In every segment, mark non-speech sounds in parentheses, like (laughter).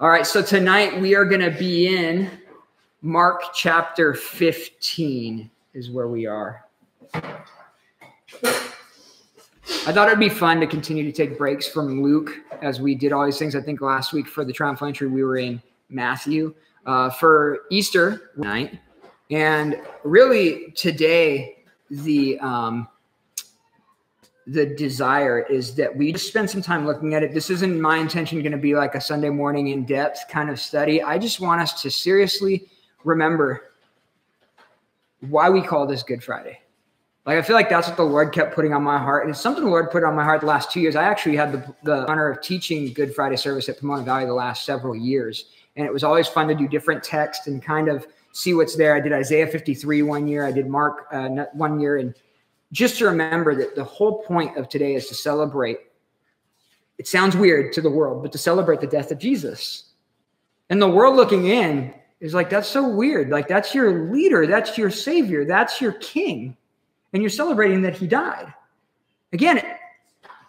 All right, so tonight we are going to be in Mark chapter 15, is where we are. I thought it'd be fun to continue to take breaks from Luke as we did all these things. I think last week for the triumphal entry, we were in Matthew. Uh, for Easter night, and really today, the um, the desire is that we just spend some time looking at it. This isn't my intention going to be like a Sunday morning in depth kind of study. I just want us to seriously remember why we call this Good Friday. Like, I feel like that's what the Lord kept putting on my heart. And it's something the Lord put on my heart the last two years. I actually had the, the honor of teaching Good Friday service at Pomona Valley the last several years. And it was always fun to do different texts and kind of see what's there. I did Isaiah 53 one year, I did Mark uh, one year, and just to remember that the whole point of today is to celebrate. It sounds weird to the world, but to celebrate the death of Jesus. And the world looking in is like, that's so weird. Like, that's your leader, that's your savior, that's your king. And you're celebrating that he died. Again,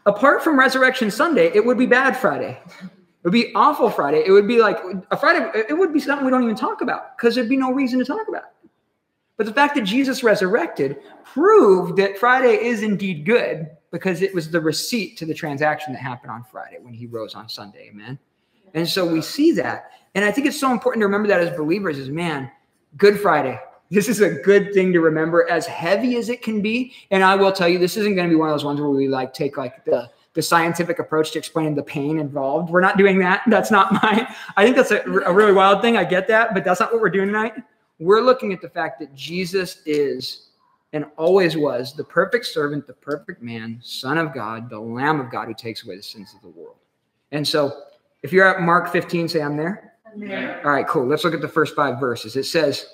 apart from Resurrection Sunday, it would be Bad Friday. It would be awful Friday. It would be like a Friday, it would be something we don't even talk about because there'd be no reason to talk about. But the fact that Jesus resurrected proved that Friday is indeed good because it was the receipt to the transaction that happened on Friday when he rose on Sunday. Amen. And so we see that. And I think it's so important to remember that as believers is man, Good Friday. This is a good thing to remember as heavy as it can be. And I will tell you, this isn't going to be one of those ones where we like take like the the scientific approach to explaining the pain involved. We're not doing that. That's not my, I think that's a, a really wild thing. I get that, but that's not what we're doing tonight. We're looking at the fact that Jesus is and always was the perfect servant, the perfect man, Son of God, the Lamb of God who takes away the sins of the world. And so, if you're at Mark 15, say, I'm there. I'm there. All right, cool. Let's look at the first five verses. It says,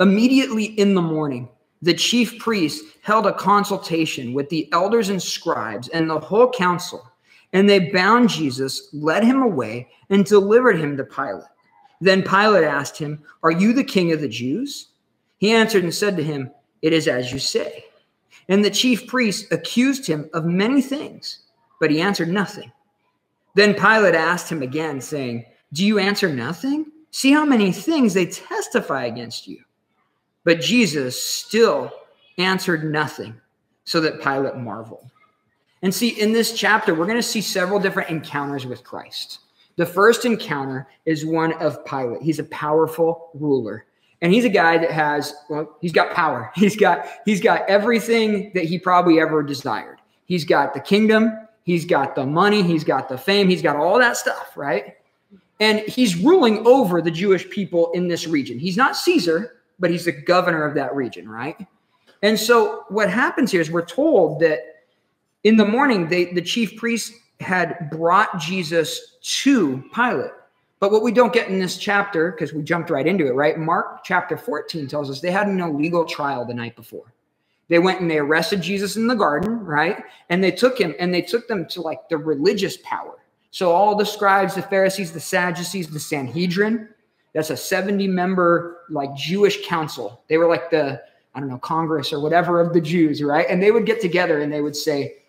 Immediately in the morning, the chief priests held a consultation with the elders and scribes and the whole council, and they bound Jesus, led him away, and delivered him to Pilate. Then Pilate asked him, Are you the king of the Jews? He answered and said to him, It is as you say. And the chief priests accused him of many things, but he answered nothing. Then Pilate asked him again, saying, Do you answer nothing? See how many things they testify against you. But Jesus still answered nothing, so that Pilate marveled. And see, in this chapter, we're going to see several different encounters with Christ. The first encounter is one of Pilate. He's a powerful ruler. And he's a guy that has, well, he's got power. (laughs) He's got, he's got everything that he probably ever desired. He's got the kingdom, he's got the money, he's got the fame, he's got all that stuff, right? And he's ruling over the Jewish people in this region. He's not Caesar, but he's the governor of that region, right? And so what happens here is we're told that in the morning, they, the chief priests had brought Jesus to Pilate. But what we don't get in this chapter, because we jumped right into it, right? Mark chapter 14 tells us they had an illegal trial the night before. They went and they arrested Jesus in the garden, right? And they took him and they took them to like the religious power. So all the scribes, the Pharisees, the Sadducees, the Sanhedrin, that's a 70 member like Jewish council. They were like the, I don't know, Congress or whatever of the Jews, right? And they would get together and they would say,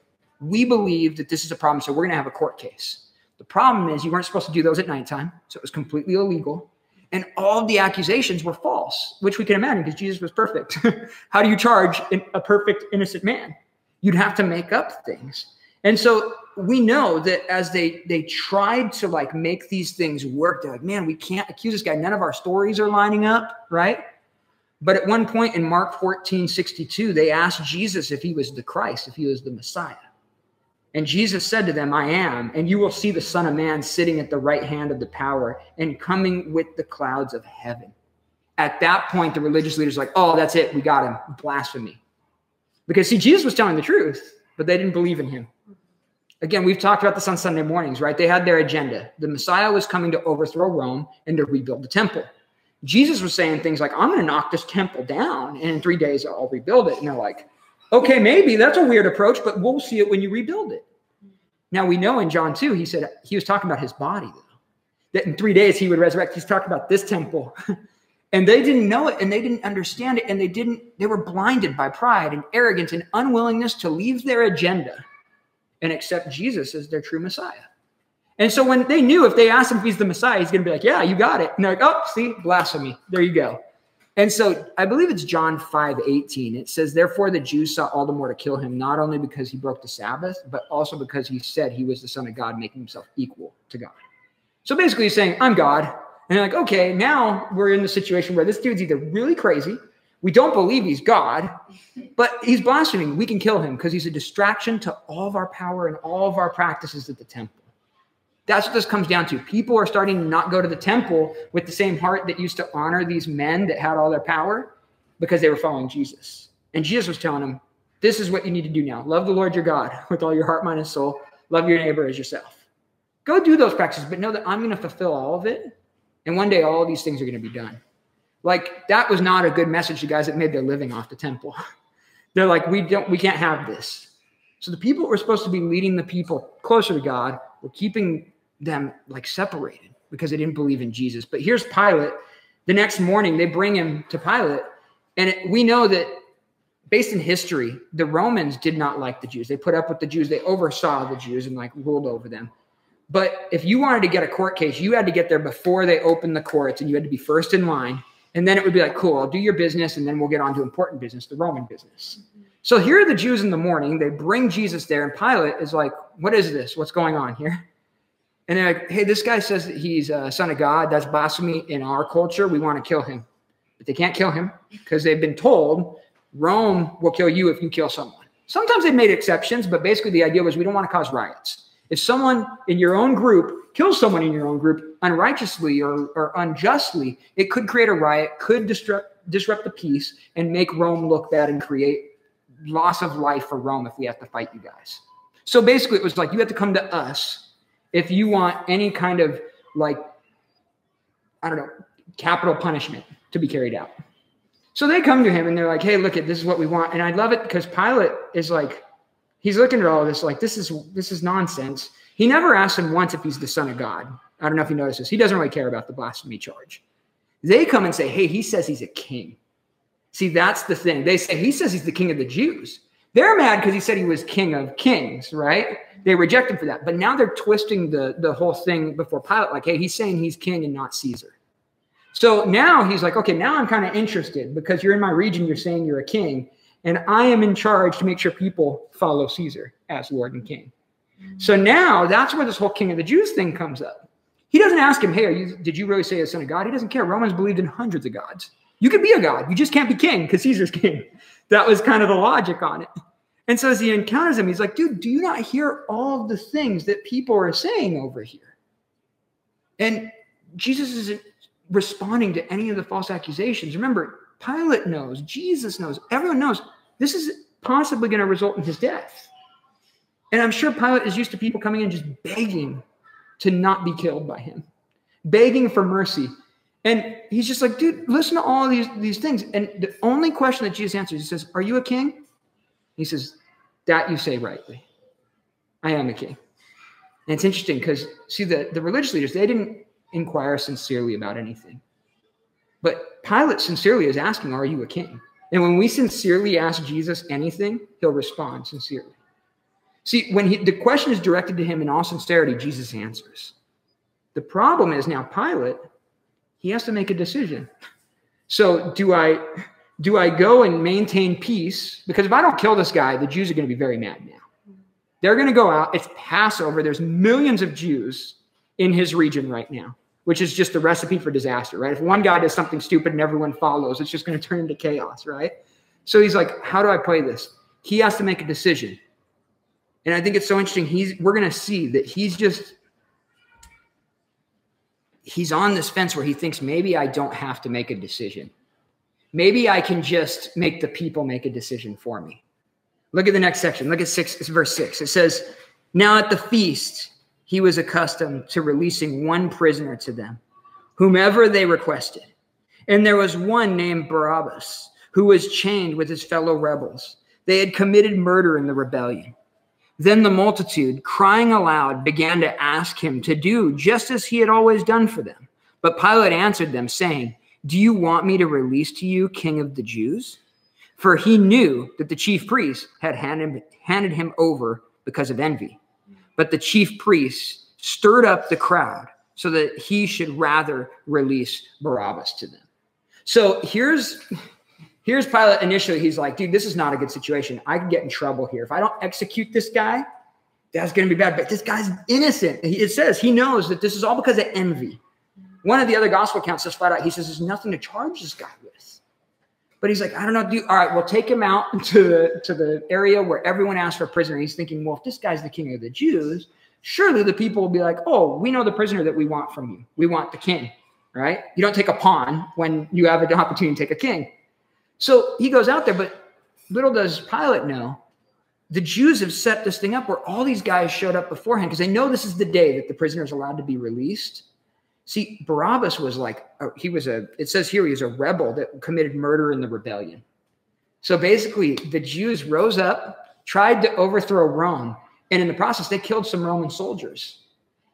we believe that this is a problem, so we're going to have a court case. The problem is you weren't supposed to do those at nighttime, so it was completely illegal. And all of the accusations were false, which we can imagine because Jesus was perfect. (laughs) How do you charge a perfect, innocent man? You'd have to make up things. And so we know that as they they tried to like make these things work, they're like, man, we can't accuse this guy. None of our stories are lining up, right? But at one point in Mark 14, 62, they asked Jesus if he was the Christ, if he was the Messiah. And Jesus said to them, I am, and you will see the Son of Man sitting at the right hand of the power and coming with the clouds of heaven. At that point, the religious leaders like, oh, that's it. We got him. Blasphemy. Because, see, Jesus was telling the truth, but they didn't believe in him. Again, we've talked about this on Sunday mornings, right? They had their agenda. The Messiah was coming to overthrow Rome and to rebuild the temple. Jesus was saying things like, I'm going to knock this temple down, and in three days I'll rebuild it. And they're like, Okay, maybe that's a weird approach, but we'll see it when you rebuild it. Now we know in John 2, he said he was talking about his body, though, that in three days he would resurrect. He's talking about this temple. (laughs) and they didn't know it and they didn't understand it. And they didn't, they were blinded by pride and arrogance and unwillingness to leave their agenda and accept Jesus as their true Messiah. And so when they knew if they asked him if he's the Messiah, he's going to be like, yeah, you got it. And they're like, oh, see, blasphemy. There you go. And so I believe it's John 5 18. It says, Therefore the Jews sought all the more to kill him, not only because he broke the Sabbath, but also because he said he was the Son of God, making himself equal to God. So basically, he's saying, I'm God. And they're like, okay, now we're in the situation where this dude's either really crazy, we don't believe he's God, but he's blaspheming. We can kill him because he's a distraction to all of our power and all of our practices at the temple. That's what this comes down to. People are starting to not go to the temple with the same heart that used to honor these men that had all their power because they were following Jesus. And Jesus was telling them, this is what you need to do now. Love the Lord your God (laughs) with all your heart, mind, and soul. Love your neighbor as yourself. Go do those practices, but know that I'm going to fulfill all of it. And one day, all these things are going to be done. Like, that was not a good message to guys that made their living off the temple. (laughs) They're like, we don't, we can't have this. So the people were supposed to be leading the people closer to God were keeping them like separated because they didn't believe in Jesus. But here's Pilate. The next morning, they bring him to Pilate. And it, we know that based in history, the Romans did not like the Jews. They put up with the Jews, they oversaw the Jews and like ruled over them. But if you wanted to get a court case, you had to get there before they opened the courts and you had to be first in line. And then it would be like, cool, I'll do your business and then we'll get on to important business, the Roman business. So here are the Jews in the morning. They bring Jesus there, and Pilate is like, What is this? What's going on here? And they're like, hey, this guy says that he's a son of God. That's blasphemy in our culture. We want to kill him. But they can't kill him because they've been told Rome will kill you if you kill someone. Sometimes they've made exceptions, but basically the idea was we don't want to cause riots. If someone in your own group kills someone in your own group unrighteously or, or unjustly, it could create a riot, could disrupt, disrupt the peace, and make Rome look bad and create loss of life for Rome if we have to fight you guys. So basically, it was like you have to come to us if you want any kind of like, I don't know, capital punishment to be carried out. So they come to him and they're like, hey, look at this is what we want. And I love it because Pilate is like, he's looking at all this like this is this is nonsense. He never asks him once if he's the son of God. I don't know if you noticed this. He doesn't really care about the blasphemy charge. They come and say, hey, he says he's a king. See, that's the thing. They say he says he's the king of the Jews. They're mad because he said he was king of kings, right? They reject him for that. But now they're twisting the, the whole thing before Pilate, like, hey, he's saying he's king and not Caesar. So now he's like, okay, now I'm kind of interested because you're in my region, you're saying you're a king, and I am in charge to make sure people follow Caesar as Lord and King. Mm-hmm. So now that's where this whole king of the Jews thing comes up. He doesn't ask him, hey, you, did you really say a son of God? He doesn't care. Romans believed in hundreds of gods. You could be a god, you just can't be king because Caesar's (laughs) king. That was kind of the logic on it. And so as he encounters him, he's like, dude, do you not hear all the things that people are saying over here? And Jesus isn't responding to any of the false accusations. Remember, Pilate knows, Jesus knows, everyone knows this is possibly going to result in his death. And I'm sure Pilate is used to people coming in just begging to not be killed by him, begging for mercy. And he's just like, dude, listen to all these, these things. And the only question that Jesus answers, he says, Are you a king? He says, That you say rightly. I am a king. And it's interesting because, see, the, the religious leaders, they didn't inquire sincerely about anything. But Pilate sincerely is asking, Are you a king? And when we sincerely ask Jesus anything, he'll respond sincerely. See, when he, the question is directed to him in all sincerity, Jesus answers. The problem is now Pilate, he has to make a decision. So do I do I go and maintain peace? Because if I don't kill this guy, the Jews are going to be very mad now. They're going to go out. It's Passover. There's millions of Jews in his region right now, which is just a recipe for disaster, right? If one guy does something stupid and everyone follows, it's just going to turn into chaos, right? So he's like, how do I play this? He has to make a decision. And I think it's so interesting. He's we're going to see that he's just he's on this fence where he thinks maybe I don't have to make a decision maybe I can just make the people make a decision for me. Look at the next section. Look at six, verse six. It says, Now at the feast, he was accustomed to releasing one prisoner to them, whomever they requested. And there was one named Barabbas, who was chained with his fellow rebels. They had committed murder in the rebellion. Then the multitude, crying aloud, began to ask him to do just as he had always done for them. But Pilate answered them, saying, do you want me to release to you, King of the Jews? For he knew that the chief priests had handed, him over because of envy. But the chief priests stirred up the crowd so that he should rather release Barabbas to them. So here's here's Pilate initially. He's like, dude, this is not a good situation. I can get in trouble here. If I don't execute this guy, that's going to be bad. But this guy's innocent. It says he knows that this is all because of envy. One of the other gospel accounts says flat out, he says there's nothing to charge this guy with. But he's like, I don't know. Do all right. We'll take him out (laughs) to the to the area where everyone asks for a prisoner. He's thinking, well, if this guy's the king of the Jews, surely the people will be like, oh, we know the prisoner that we want from you. We want the king, right? You don't take a pawn when you have an opportunity to take a king. So he goes out there, but little does Pilate know, the Jews have set this thing up where all these guys showed up beforehand because they know this is the day that the prisoner is allowed to be released. See, Barabbas was like, oh, he was a, it says here he was a rebel that committed murder in the rebellion. So basically, the Jews rose up, tried to overthrow Rome, and in the process, they killed some Roman soldiers.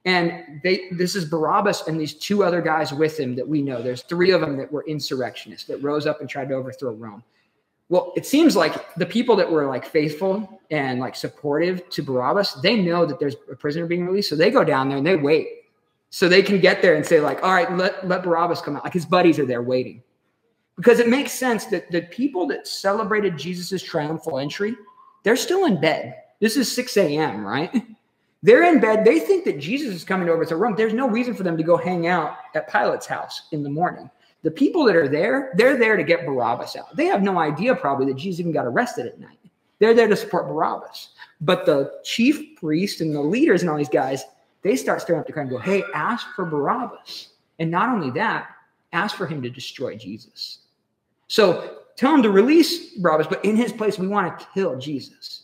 And they, this is Barabbas and these two other guys with him that we know. There's three of them that were insurrectionists that rose up and tried to overthrow Rome. Well, it seems like the people that were like faithful and like supportive to Barabbas, they know that there's a prisoner being released. So they go down there and they wait so they can get there and say like all right let, let barabbas come out like his buddies are there waiting because it makes sense that the people that celebrated jesus' triumphal entry they're still in bed this is 6 a.m right (laughs) they're in bed they think that jesus is coming over to rome there's no reason for them to go hang out at pilate's house in the morning the people that are there they're there to get barabbas out they have no idea probably that jesus even got arrested at night they're there to support barabbas but the chief priest and the leaders and all these guys they start stirring up the crowd and go, hey, ask for Barabbas. And not only that, ask for him to destroy Jesus. So tell him to release Barabbas, but in his place, we want to kill Jesus.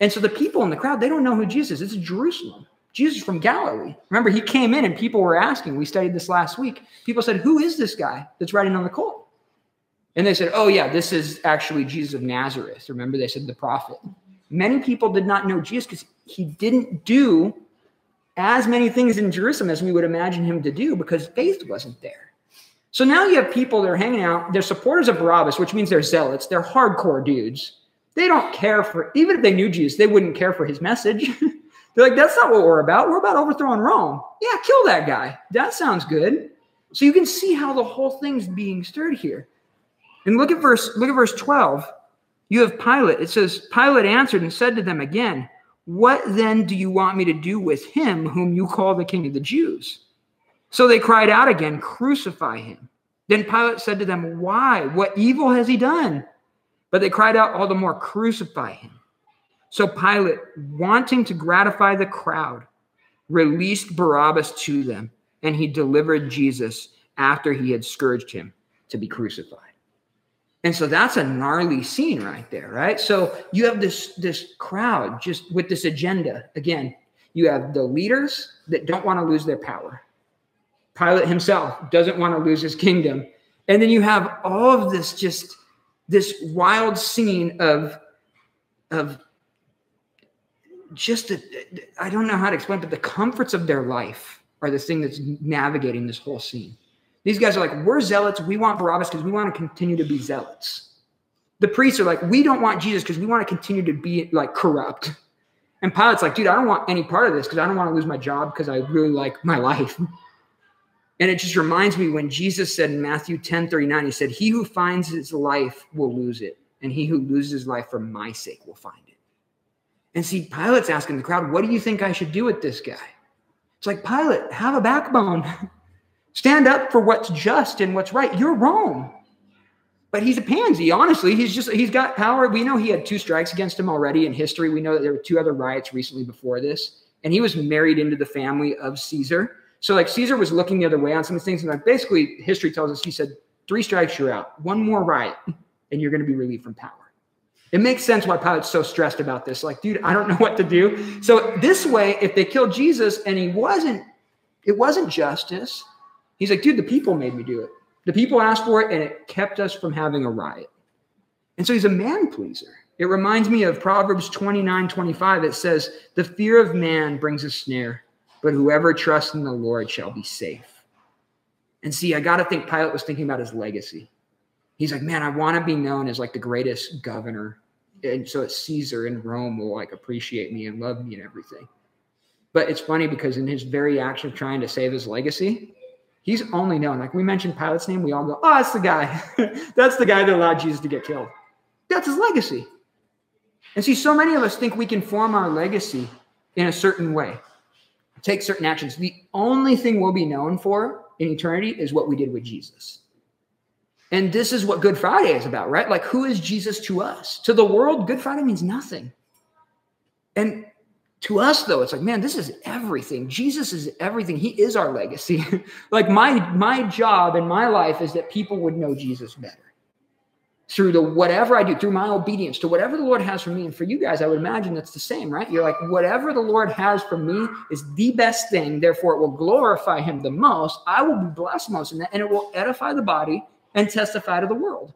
And so the people in the crowd, they don't know who Jesus is. It's Jerusalem. Jesus from Galilee. Remember, he came in and people were asking. We studied this last week. People said, Who is this guy that's riding on the colt? And they said, Oh, yeah, this is actually Jesus of Nazareth. Remember, they said the prophet. Many people did not know Jesus because he didn't do as many things in Jerusalem as we would imagine him to do because faith wasn't there. So now you have people that are hanging out, they're supporters of Barabbas, which means they're zealots, they're hardcore dudes. They don't care for, even if they knew Jesus, they wouldn't care for his message. (laughs) they're like, that's not what we're about. We're about overthrowing Rome. Yeah, kill that guy. That sounds good. So you can see how the whole thing's being stirred here. And look at verse, look at verse 12. You have Pilate. It says, Pilate answered and said to them again, what then do you want me to do with him whom you call the king of the Jews? So they cried out again, Crucify him. Then Pilate said to them, Why? What evil has he done? But they cried out all the more, Crucify him. So Pilate, wanting to gratify the crowd, released Barabbas to them, and he delivered Jesus after he had scourged him to be crucified. And so that's a gnarly scene right there, right? So you have this this crowd just with this agenda. Again, you have the leaders that don't want to lose their power. Pilate himself doesn't want to lose his kingdom. And then you have all of this just this wild scene of of just I don't know how to explain, but the comforts of their life are the thing that's navigating this whole scene. These guys are like, we're zealots. We want Barabbas because we want to continue to be zealots. The priests are like, we don't want Jesus because we want to continue to be like corrupt. And Pilate's like, dude, I don't want any part of this because I don't want to lose my job because I really like my life. (laughs) And it just reminds me when Jesus said in Matthew 10 39, he said, He who finds his life will lose it, and he who loses his life for my sake will find it. And see, Pilate's asking the crowd, What do you think I should do with this guy? It's like, Pilate, have a backbone. (laughs) Stand up for what's just and what's right. You're wrong. But he's a pansy, honestly. He's just, he's got power. We know he had two strikes against him already in history. We know that there were two other riots recently before this. And he was married into the family of Caesar. So, like, Caesar was looking the other way on some of these things. And, like, basically, history tells us he said, three strikes, you're out. One more riot, and you're going to be relieved from power. It makes sense why Pilate's so stressed about this. Like, dude, I don't know (laughs) what to do. So, this way, if they killed Jesus and he wasn't, it wasn't justice He's like, dude, the people made me do it. The people asked for it, and it kept us from having a riot. And so he's a man pleaser. It reminds me of Proverbs 29 25. It says, The fear of man brings a snare, but whoever trusts in the Lord shall be safe. And see, I got to think Pilate was thinking about his legacy. He's like, man, I want to be known as like the greatest governor. And so Caesar in Rome will like appreciate me and love me and everything. But it's funny because in his very action of trying to save his legacy, he's only known. Like we mentioned Pilate's name, we all go, oh, that's the guy. (laughs) that's the guy that allowed Jesus to get killed. That's his legacy. And see, so many of us think we can form our legacy in a certain way, take certain actions. The only thing we'll be known for in eternity is what we did with Jesus. And this is what Good Friday is about, right? Like, who is Jesus to us? To the world, Good Friday means nothing. And to us, though, it's like, man, this is everything. Jesus is everything. He is our legacy. (laughs) like, my, my job in my life is that people would know Jesus better through the whatever I do, through my obedience to whatever the Lord has for me. And for you guys, I would imagine that's the same, right? You're like, whatever the Lord has for me is the best thing. Therefore, it will glorify him the most. I will be blessed most in that, and it will edify the body and testify to the world.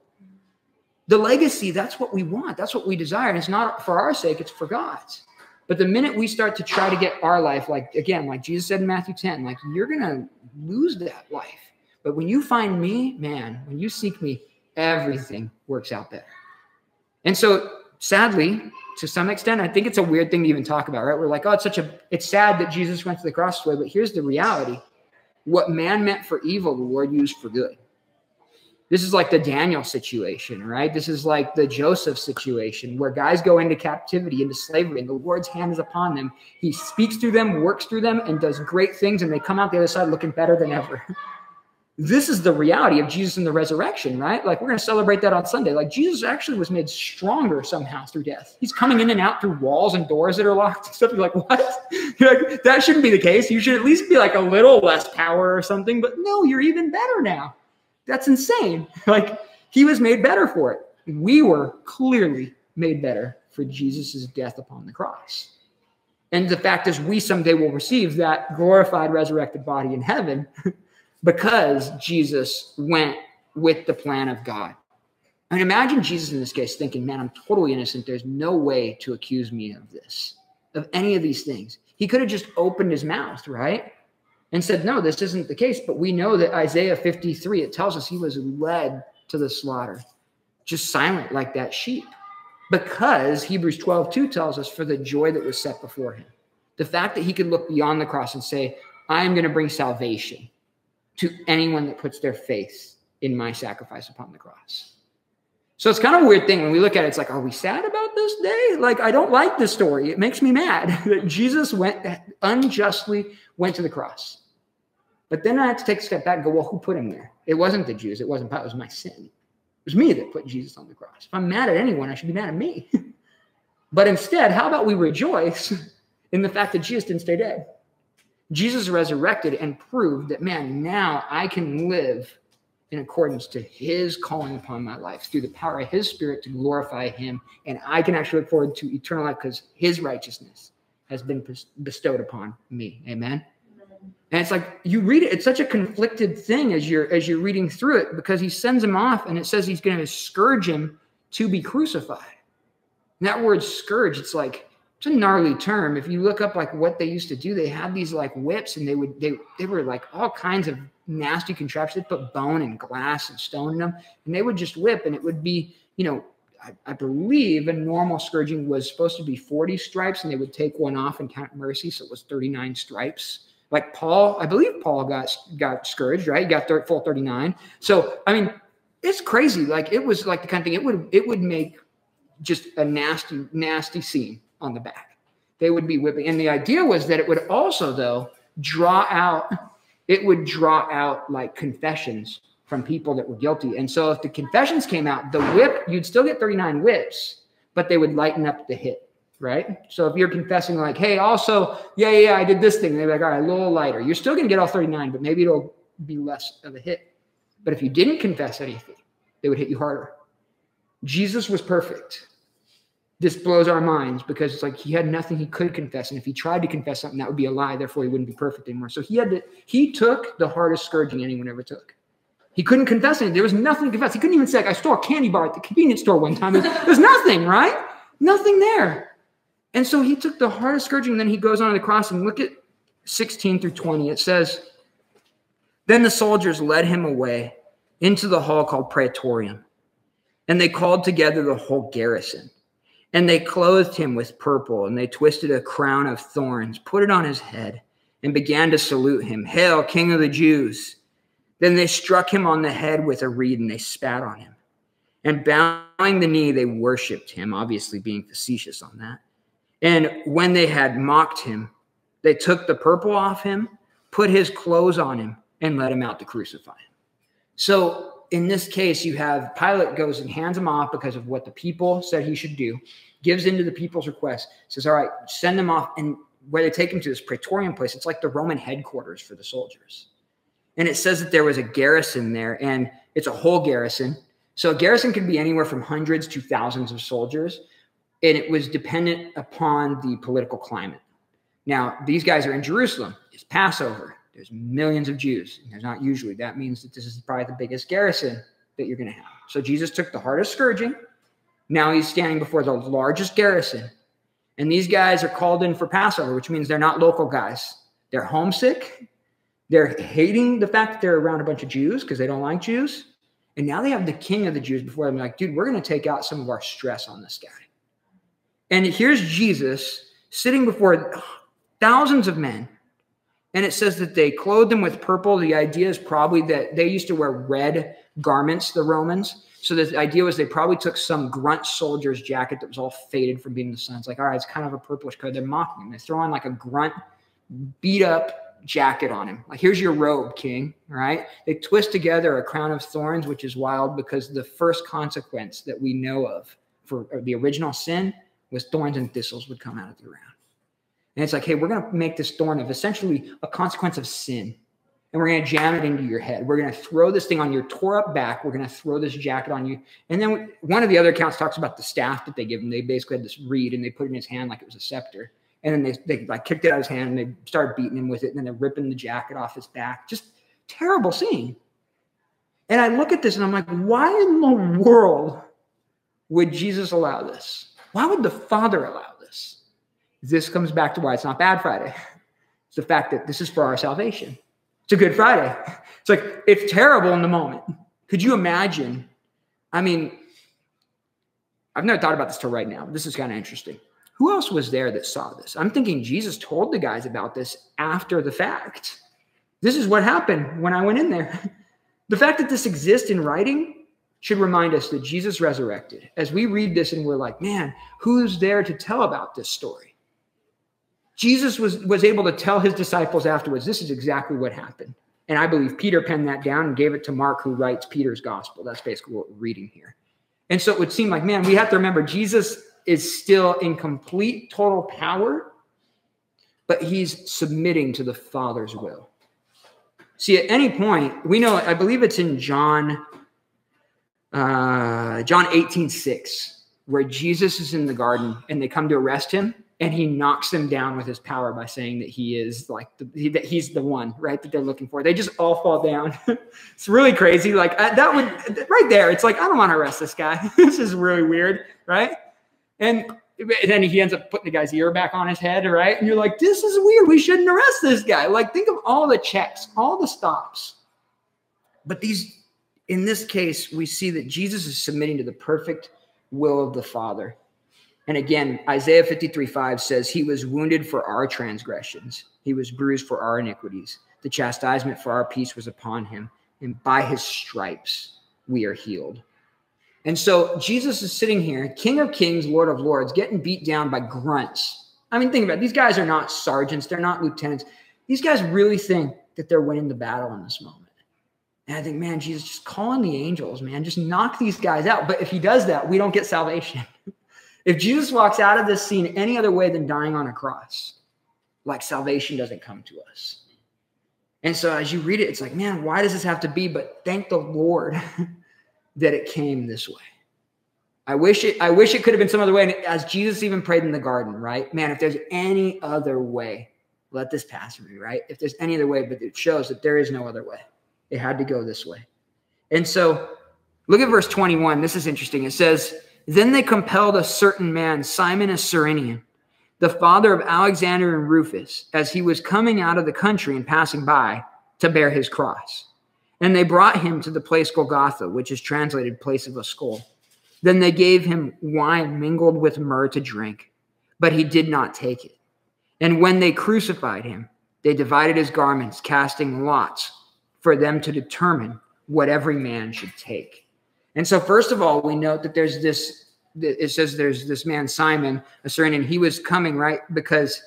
The legacy, that's what we want. That's what we desire. And it's not for our sake, it's for God's. But the minute we start to try to get our life, like again, like Jesus said in Matthew 10, like you're going to lose that life. But when you find me, man, when you seek me, everything works out better. And so, sadly, to some extent, I think it's a weird thing to even talk about, right? We're like, oh, it's such a, it's sad that Jesus went to the cross way, but here's the reality what man meant for evil, the Lord used for good. This is like the Daniel situation, right? This is like the Joseph situation where guys go into captivity, into slavery, and the Lord's hand is upon them. He speaks through them, works through them, and does great things, and they come out the other side looking better than ever. (laughs) this is the reality of Jesus and the resurrection, right? Like we're going to celebrate that on Sunday. Like Jesus actually was made stronger somehow through death. He's coming in and out through walls and doors that are locked and stuff. You're like, what? (laughs) You're like, that shouldn't be the case. You should at least be like a little less power or something. But no, you're even better now. That's insane. (laughs) Like he was made better for it. We were clearly made better for Jesus' death upon the cross. And the fact is, we someday will receive that glorified, resurrected body in heaven. (laughs) because Jesus went with the plan of God. I mean, imagine Jesus in this case thinking, man, I'm totally innocent. There's no way to accuse me of this, of any of these things. He could have just opened his mouth, right? And said, no, this isn't the case. But we know that Isaiah 53, it tells us he was led to the slaughter, just silent like that sheep. Because Hebrews 12, 2 tells us, for the joy that was set before him. The fact that he could look beyond the cross and say, I am going to bring salvation to anyone that puts their faith in my sacrifice upon the cross. So it's kind of a weird thing when we look at it. It's like, are we sad about this day? Like, I don't like this story. It makes me mad (laughs) that Jesus went unjustly went to the cross. But then I have to take a step back and go, well, who put him there? It wasn't the Jews. It wasn't It was my sin. It was me that put Jesus on the cross. If I'm mad at anyone, I should be mad at me. (laughs) but instead, how about we rejoice (laughs) in the fact that Jesus didn't stay dead? Jesus resurrected and proved that, man, now I can live in accordance to his calling upon my life through the power of his spirit to glorify him. And I can actually look forward to eternal life because his righteousness has been bestowed upon me. Amen. And it's like you read it, it's such a conflicted thing as you're as you're reading through it because he sends him off and it says he's going to scourge him to be crucified. And that word scourge, it's like it's a gnarly term. If you look up like what they used to do, they had these like whips and they would they they were like all kinds of nasty contraptions. They put bone and glass and stone in them, and they would just whip, and it would be, you know, I, I believe a normal scourging was supposed to be 40 stripes, and they would take one off and count mercy, so it was 39 stripes. Like Paul, I believe Paul got got scourged, right? He got full 39. So I mean, it's crazy. Like it was like the kind of thing it would it would make just a nasty, nasty scene on the back. They would be whipping. And the idea was that it would also, though, draw out, it would draw out like confessions from people that were guilty. And so if the confessions came out, the whip, you'd still get 39 whips, but they would lighten up the hit, right? So if you're confessing like, hey, also, yeah, yeah, I did this thing, they're like, all right, a little lighter. You're still gonna get all 39, but maybe it'll be less of a hit. But if you didn't confess anything, they would hit you harder. Jesus was perfect this blows our minds because it's like he had nothing he could confess. And if he tried to confess something, that would be a lie. Therefore, he wouldn't be perfect anymore. So he had to, he took the hardest scourging anyone ever took. He couldn't confess anything. There was nothing to confess. He couldn't even say, like, I stole a candy bar at the convenience store one time. There's nothing, right? Nothing there. And so he took the hardest scourging. And then he goes on to the cross and look at 16 through 20. It says, Then the soldiers led him away into the hall called Praetorium, and they called together the whole garrison And they clothed him with purple, and they twisted a crown of thorns, put it on his head, and began to salute him Hail, King of the Jews! Then they struck him on the head with a reed, and they spat on him. And bowing the knee, they worshiped him, obviously being facetious on that. And when they had mocked him, they took the purple off him, put his clothes on him, and let him out to crucify him. So in this case, you have Pilate goes and hands him off because of what the people said he should do, gives into the people's request, says, All right, send them off. And where they take him to this praetorian place, it's like the Roman headquarters for the soldiers. And it says that there was a garrison there, and it's a whole garrison. So a garrison could be anywhere from hundreds to thousands of soldiers, and it was dependent upon the political climate. Now, these guys are in Jerusalem. It's Passover. There's millions of Jews. There's not usually. That means that this is probably the biggest garrison that you're going to have. So Jesus took the hardest scourging. Now he's standing before the largest garrison. And these guys are called in for Passover, which means they're not local guys. They're homesick. They're hating the fact that they're around a bunch of Jews because they don't like Jews. And now they have the king of the Jews before them. Like, dude, we're going to take out some of our stress on this guy. And here's Jesus sitting before thousands of men and it says that they clothed them with purple. The idea is probably that they used to wear red garments, the Romans. So the idea was they probably took some grunt soldier's jacket that was all faded from being in the sun. It's like, all right, it's kind of a purplish color. They're mocking him. They throw on like a grunt, beat up jacket on him. Like, here's your robe, king. Right? They twist together a crown of thorns, which is wild because the first consequence that we know of for the original sin was thorns and thistles would come out of the ground. And it's like, hey, we're going to make this thorn of essentially a consequence of sin. And we're going to jam it into your head. We're going to throw this thing on your tore up back. We're going to throw this jacket on you. And then one of the other accounts talks about the staff that they give him. They basically had this reed and they put it in his hand like it was a scepter. And then they, they like kicked it out of his hand and they started beating him with it. And then they're ripping the jacket off his back. Just terrible scene. And I look at this and I'm like, why in the world would Jesus allow this? Why would the Father allow this comes back to why it's not bad Friday. It's the fact that this is for our salvation. It's a good Friday. It's like, it's terrible in the moment. Could you imagine? I mean, I've never thought about this till right now. This is kind of interesting. Who else was there that saw this? I'm thinking Jesus told the guys about this after the fact. This is what happened when I went in there. (laughs) The fact that this exists in writing should remind us that Jesus resurrected. As we read this and we're like, man, who's there to tell about this story? Jesus was, was able to tell his disciples afterwards, this is exactly what happened. And I believe Peter penned that down and gave it to Mark, who writes Peter's gospel. That's basically what we're reading here. And so it would seem like, man, we have to remember Jesus is still in complete, total power, but he's submitting to the Father's will. See, at any point, we know, I believe it's in John, uh, John 18, 6, where Jesus is in the garden and they come to arrest him and he knocks them down with his power by saying that he is like the, he, that he's the one right that they're looking for. They just all fall down. (laughs) It's really crazy. Like uh, that would right there it's like i don't want to arrest this guy. (laughs) This is really weird right? And then he ends up putting the guy's ear back on his head right? And you're like this is weird. We shouldn't arrest this guy. Like think of all the checks all the stops. But these in this case we see that jesus is submitting to the perfect will of the father and again, Isaiah 53 5 says, He was wounded for our transgressions, He was bruised for our iniquities. The chastisement for our peace was upon Him, and by His stripes we are healed. And so Jesus is sitting here, King of Kings, Lord of Lords, getting beat down by grunts. I mean, think about it. These guys are not sergeants, they're not lieutenants. These guys really think that they're winning the battle in this moment. And I think, man, Jesus, just call in the angels, man. Just knock these guys out. But if he does that, we don't get salvation. (laughs) If Jesus walks out of this scene any other way than dying on a cross, like salvation doesn't come to us. And so as you read it, it's like, man, why does this have to be? But thank the Lord (laughs) that it came this way. I wish it, I wish it could have been some other way. And as Jesus even prayed in the garden, right? Man, if there's any other way, let this pass from me, right? If there's any other way, but it shows that there is no other way. It had to go this way. And so look at verse 21. This is interesting. It says, then they compelled a certain man, Simon a Cyrenian, the father of Alexander and Rufus, as he was coming out of the country and passing by, to bear his cross. And they brought him to the place Golgotha, which is translated place of a skull. Then they gave him wine mingled with myrrh to drink, but he did not take it. And when they crucified him, they divided his garments, casting lots for them to determine what every man should take. And so, first of all, we note that there's this, it says there's this man, Simon, a certain, and he was coming, right? Because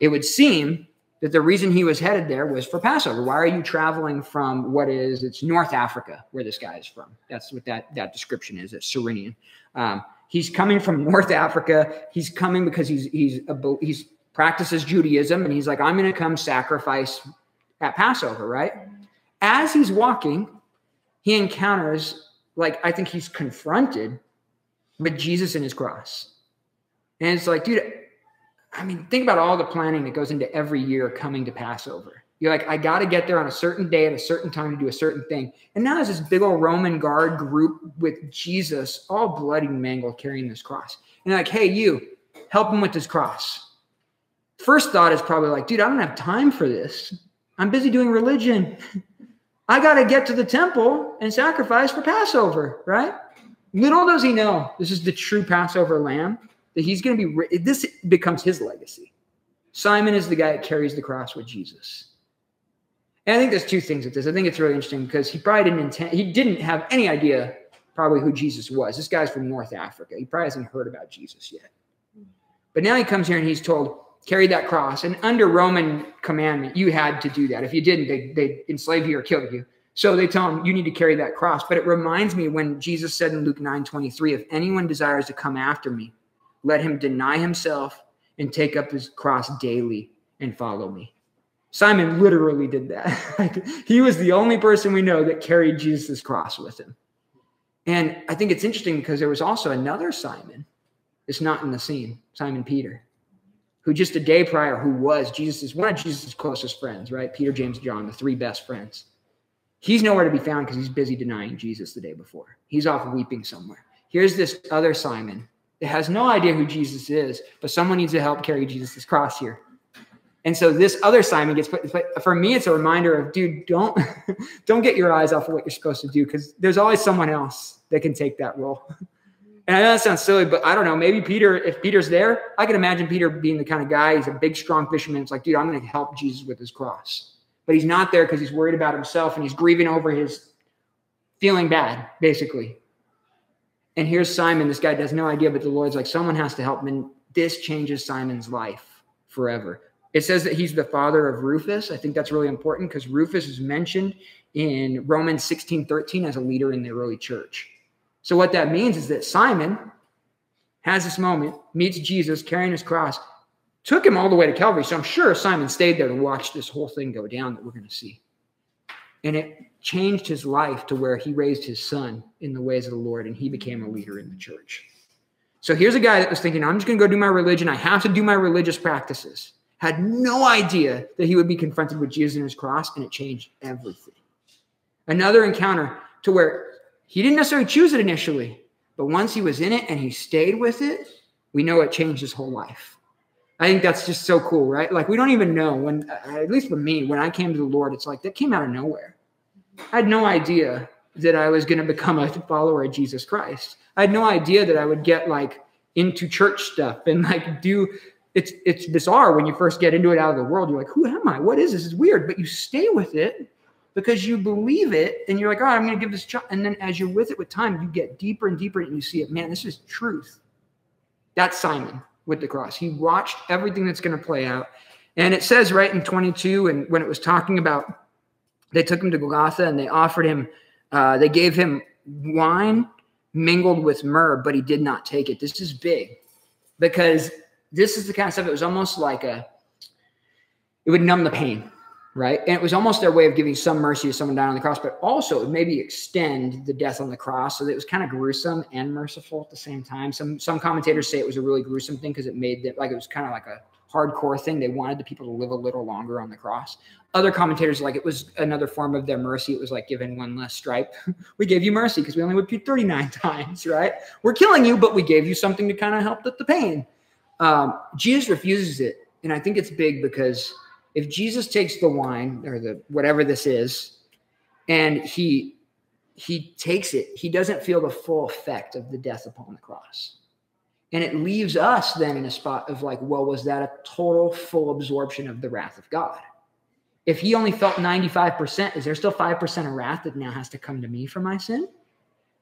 it would seem that the reason he was headed there was for Passover. Why are you traveling from what is it's North Africa where this guy is from? That's what that that description is. It's Cyrenian. Um, he's coming from (laughs) North Africa. He's coming because he's he's a, he's practices Judaism and he's like I'm going to come sacrifice at Passover, right? As he's walking, he encounters like I think he's confronted with Jesus and his cross, and it's like, dude I mean, think about all the planning that goes into every year coming to Passover. You're like, I got to get there on a certain day at a certain time to do a certain thing. And now there's this big old Roman guard group with Jesus, all bloody mangled, carrying this cross. And like, hey, you, help him with this cross. First thought is probably like, dude, I don't have time for this. I'm busy doing religion. (laughs) I got to get to the temple and sacrifice for Passover, right? Little does he know this is the true Passover lamb that he's going to be, this becomes his legacy. Simon is the guy that carries the cross with Jesus. And I think there's two things with this. I think it's really interesting because he probably didn't intend, he didn't have any idea probably who Jesus was. This guy's from North Africa. He probably hasn't heard about Jesus yet. But now he comes here and he's told, carry that cross. And under Roman commandment, you had to do that. If you didn't, they, they enslave you or kill you. So they tell him, you need to carry that cross. But it reminds me when Jesus said in Luke 9 23, if anyone desires to come after me, let him deny himself and take up his cross daily and follow me. Simon literally did that. (laughs) he was the only person we know that carried Jesus' cross with him. And I think it's interesting because there was also another Simon. It's not in the scene, Simon Peter, who just a day prior, who was Jesus' one of Jesus' closest friends, right? Peter, James, John, the three best friends. He's nowhere to be found because he's busy denying Jesus the day before. He's off weeping somewhere. Here's this other Simon that has no idea who Jesus is, but someone needs to help carry Jesus' cross here. And so this other Simon gets put. For me, it's a reminder of, dude, don't (laughs) don't get your eyes off of what you're supposed to do because there's always someone else that can take that role. (laughs) And I know that sounds silly, but I don't know. Maybe Peter, if Peter's there, I can imagine Peter being the kind of guy. He's a big, strong fisherman. It's like, dude, I'm going to help Jesus with his cross. But he's not there because he's worried about himself and he's grieving over his feeling bad, basically. And here's Simon. This guy has no idea, but the Lord's like, someone has to help him. And this changes Simon's life forever. It says that he's the father of Rufus. I think that's really important because Rufus is mentioned in Romans 16 13 as a leader in the early church. So, what that means is that Simon has this moment, meets Jesus carrying his cross, took him all the way to Calvary. So, I'm sure Simon stayed there to watch this whole thing go down that we're going to see. And it changed his life to where he raised his son in the ways of the Lord and he became a leader in the church. So here's a guy that was thinking, I'm just going to go do my religion. I have to do my religious practices. Had no idea that he would be confronted with Jesus and his cross, and it changed everything. Another encounter to where he didn't necessarily choose it initially, but once he was in it and he stayed with it, we know it changed his whole life. I think that's just so cool, right? Like we don't even know when, uh, at least for me, when I came to the Lord, it's like that came out of nowhere. I had no idea that I was going to become a follower of Jesus Christ. I had no idea that I would get like into church stuff and like do it's it's bizarre when you first get into it out of the world. You're like, who am I? What is this? It's weird, but you stay with it because you believe it and you're like, oh, I'm going to give this shot. And then as you're with it with time, you get deeper and deeper and you see it. Man, this is truth. That's Simon with the cross. He watched everything that's going to play out. And it says right in 22, and when it was talking about they took him to Golgotha and they offered him, uh, they gave him wine mingled with myrrh, but he did not take it. This is big because this is the kind of stuff, it was almost like a, it would numb the pain, right? And it was almost their way of giving some mercy to someone down on the cross, but also maybe extend the death on the cross so that it was kind of gruesome and merciful at the same time. Some some commentators say it was a really gruesome thing because it made it like it was kind of like a hardcore thing. They wanted the people to live a little longer on the cross. Other commentators like it was another form of their mercy. It was like giving one less stripe. (laughs) we gave you mercy because we only whipped you 39 (laughs) times, right? We're killing you, but we gave you something to kind of help with the pain. Um, Jesus refuses it. And I think it's big because if Jesus takes the wine or the whatever this is, and he he takes it, he doesn't feel the full effect of the death upon the cross. And it leaves us then in a spot of like, well, was that a total full absorption of the wrath of God? If he only felt 95%, is there still 5% of wrath that now has to come to me for my sin?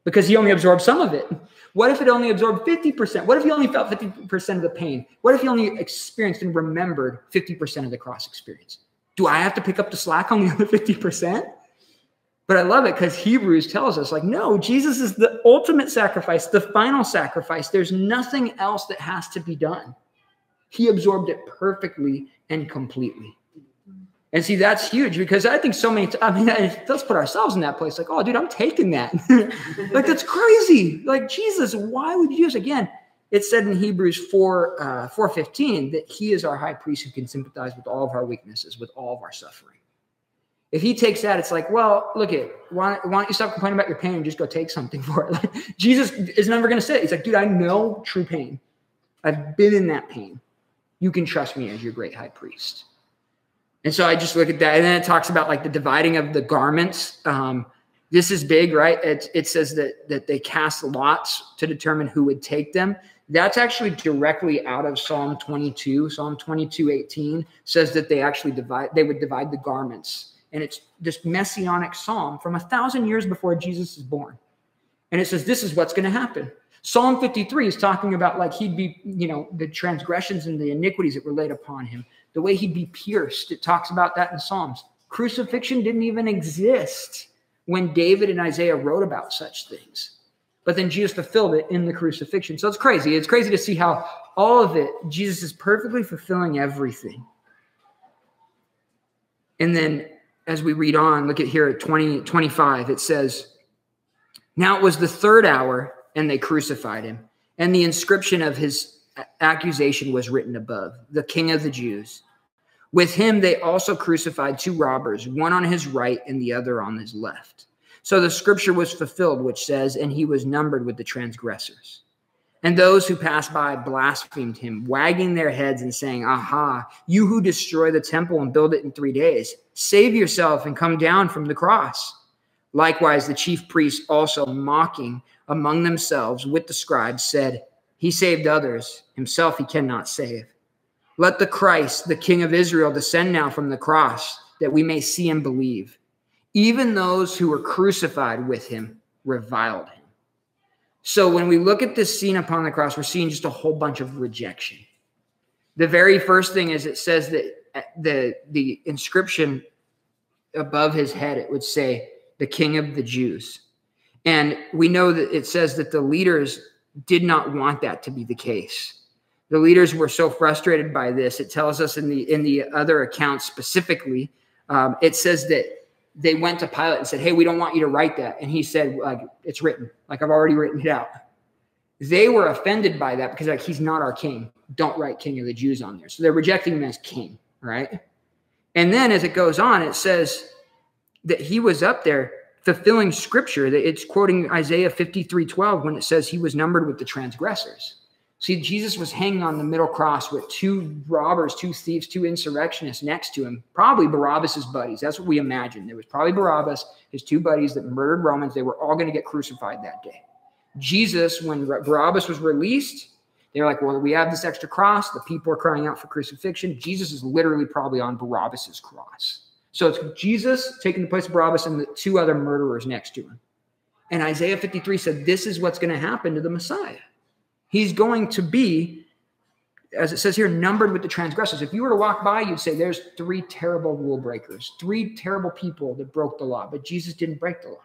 Because he only absorbed some of it. What if it only absorbed 50%? What if he only felt 50% of the pain? What if he only experienced and remembered 50% of the cross experience? Do I have to pick up the slack on the (laughs) other 50%? But I love it because Hebrews tells us, like, no, Jesus is the ultimate sacrifice, the final sacrifice. There's nothing else that has to be done. He absorbed it perfectly and completely. And see, that's huge because I think so many, I mean, (laughs) let's put ourselves in that place. Like, oh, dude, I'm taking that. (laughs) like, that's crazy. Like, Jesus, why would you use again? It said in Hebrews 4 uh, 415 that he is our high priest who can sympathize with all of our weaknesses, with all of our suffering. If he takes that, it's like, well, look at why, why don't you stop complaining about your pain and just go take something (laughs) for it? Like, Jesus is never going to say it. He's like, dude, I know true pain. I've been in that pain. You can trust me as your great high priest. And so I just look at that. And then it talks about like the dividing of the garments. Um, this is big, right? It, it says that, that they cast lots to determine who would take them. That's actually directly out of Psalm 22. Psalm 22, 18 says that they actually divide, they would divide the garments. And it's this messianic psalm from a thousand years before Jesus is born. And it says, this is what's going to happen. Psalm 53 is talking about like he'd be, you know, the transgressions and the iniquities that were laid upon him the way he'd be pierced. It talks about that in Psalms. Crucifixion didn't even exist when David and Isaiah wrote about such things. But then Jesus fulfilled it in the crucifixion. So it's crazy. It's crazy to see how all of it, Jesus is perfectly fulfilling everything. And then as we read on, look at here at 20, 25, it says, Now it was the third hour, and they crucified him. And the inscription of his accusation was written above the king of the Jews. With him, they also crucified two robbers, one on his right and the other on his left. So the scripture was fulfilled, which says, And he was numbered with the transgressors. And those who passed by blasphemed him, wagging their heads and saying, Aha, you who destroy the temple and build it in three days, save yourself and come down from the cross. Likewise, the chief priests also mocking among themselves with the scribes said, he saved others, himself he cannot save. Let the Christ, the King of Israel, descend now from the cross that we may see and believe. Even those who were crucified with him reviled him. So when we look at this scene upon the cross, we're seeing just a whole bunch of rejection. The very first thing is it says that the, the inscription above his head, it would say, the King of the Jews. And we know that it says that the leaders did not want that to be the case. The leaders were so frustrated by this. It tells us in the in the other accounts specifically, um, it says that they went to Pilate and said, "Hey, we don't want you to write that," and he said, "Like it's written. Like I've already written it out." They were offended by that because like he's not our king. Don't write King of the Jews on there. So they're rejecting him as king, right? And then as it goes on, it says that he was up there fulfilling scripture. That it's quoting Isaiah 53 12 when it says he was numbered with the transgressors. See, Jesus was hanging on the middle cross with two robbers, two thieves, two insurrectionists next to him, probably Barabbas's buddies. That's what we imagine. There was probably Barabbas, his two buddies that murdered Romans. They were all going to get crucified that day. Jesus, when Barabbas was released, they're like, well, we have this extra cross. The people are crying out for crucifixion. Jesus is literally probably on Barabbas's cross. So it's Jesus taking the place of Barabbas and the two other murderers next to him. And Isaiah 53 said, This is what's going to happen to the Messiah. He's going to be, as it says here, numbered with the transgressors. If you were to walk by, you'd say, There's three terrible rule breakers, three terrible people that broke the law. But Jesus didn't break the law.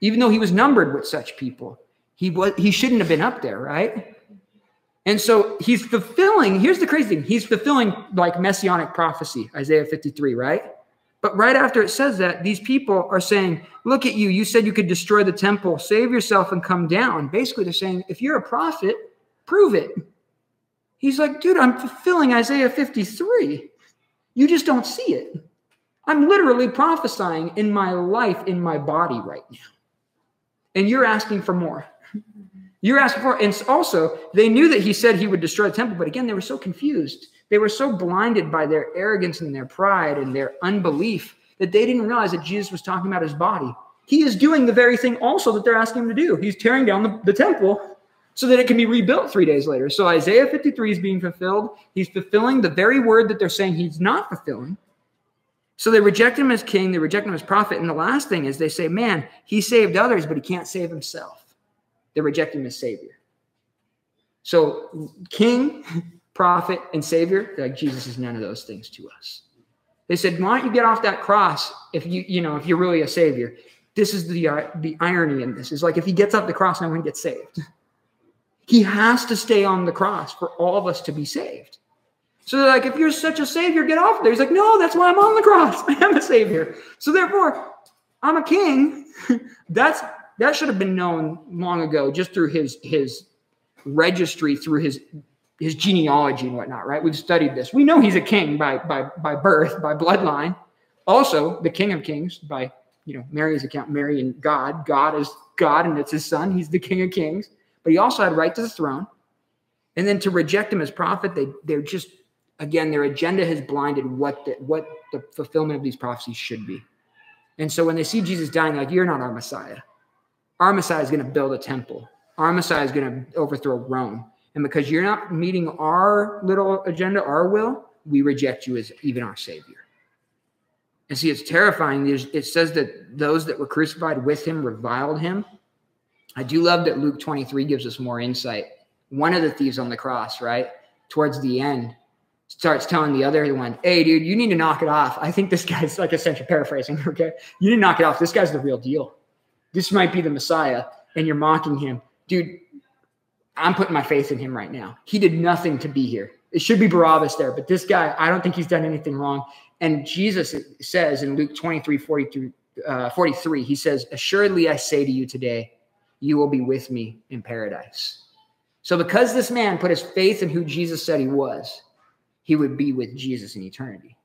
Even though he was numbered with such people, he, was, he shouldn't have been up there, right? And so he's fulfilling, here's the crazy thing he's fulfilling like messianic prophecy, Isaiah 53, right? But right after it says that, these people are saying, Look at you. You said you could destroy the temple, save yourself, and come down. Basically, they're saying, If you're a prophet, prove it. He's like, Dude, I'm fulfilling Isaiah 53. You just don't see it. I'm literally prophesying in my life, in my body right now. And you're asking for more. You're asking for, and also, they knew that he said he would destroy the temple, but again, they were so confused they were so blinded by their arrogance and their pride and their unbelief that they didn't realize that Jesus was talking about his body. he is doing the very thing also that they're asking him to do. He's tearing down the, the temple so that it can be rebuilt three days later. So Isaiah 53 is being fulfilled. He's fulfilling the very word that they're saying he's not fulfilling. So they reject him as king, they reject him as prophet. And the last thing is they say, man, he saved others, but he can't save himself. They reject him as savior. So, king, (laughs) prophet, and savior, like Jesus is none of those things to us. They said, why don't you get off that cross if you, you know, if you're really a savior? This is the uh, the irony in this is like if he gets off the cross, no one gets saved. He has to stay on the cross for all of us to be saved. So they're like, if you're such a savior, get off there. He's like, no, that's why I'm on the cross. (laughs) I am a savior. So therefore, I'm a king. (laughs) that's that should have been known long ago, just through his his registry, through his his genealogy and whatnot, right? We've studied this. We know he's a king by by by birth, by bloodline. Also, the King of Kings by you know Mary's account, Mary and God. God is God, and it's His Son. He's the King of Kings, but he also had right to the throne. And then to reject him as prophet, they they're just again their agenda has blinded what the, what the fulfillment of these prophecies should be. And so when they see Jesus dying, like you're not our Messiah. Our Messiah is going to build a temple. Our Messiah is going to overthrow Rome. And because you're not meeting our little agenda, our will, we reject you as even our Savior. And see, it's terrifying. it says that those that were crucified with him reviled him. I do love that Luke 23 gives us more insight. One of the thieves on the cross, right, towards the end, starts telling the other one, Hey, dude, you need to knock it off. I think this guy's like essentially paraphrasing, (laughs) okay? You need to knock it off. This guy's the real deal. This might be the Messiah, and you're mocking him. Dude, I'm putting my faith in him right now. He did nothing to be here. It should be Barabbas there, but this guy, I don't think he's done anything wrong. And Jesus says in Luke 23, 43, uh, 43, he says, Assuredly I say to you today, you will be with me in paradise. So because this man put his faith in who Jesus said he was, he would be with Jesus in eternity.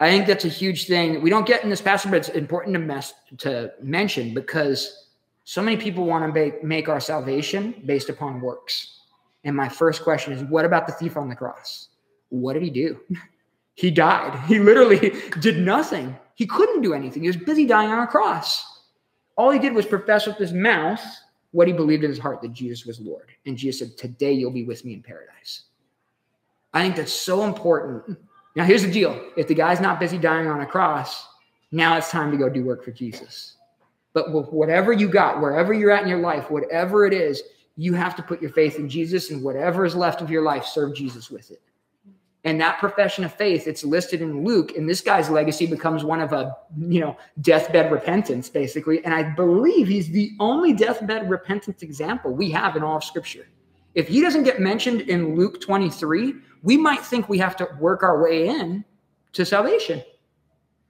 I think that's a huge thing. We don't get in this passage, but it's important to, mess, to mention because so many people want to make, our salvation based upon works. And my first question is what about the thief on the cross? What did he do? (laughs) he died. (laughs) He literally (laughs) did nothing. He couldn't do anything. He was busy dying on a cross. All he did was profess with his mouth what he believed in his heart that Jesus was Lord. And Jesus said, Today you'll be with me in paradise. I think that's so important. Now, here's the deal if the guy's not busy dying on a cross, now it's time to go do work for Jesus. But whatever you got, wherever you're at in your life, whatever it is, you have to put your faith in Jesus and whatever is left of your life, serve Jesus with it. And that profession of faith, it's listed in Luke, and this guy's legacy becomes one of a, you know, deathbed repentance, basically. And I believe he's the only deathbed repentance example we have in all of Scripture. If he doesn't get mentioned in Luke 23, we might think we have to work our way in to salvation.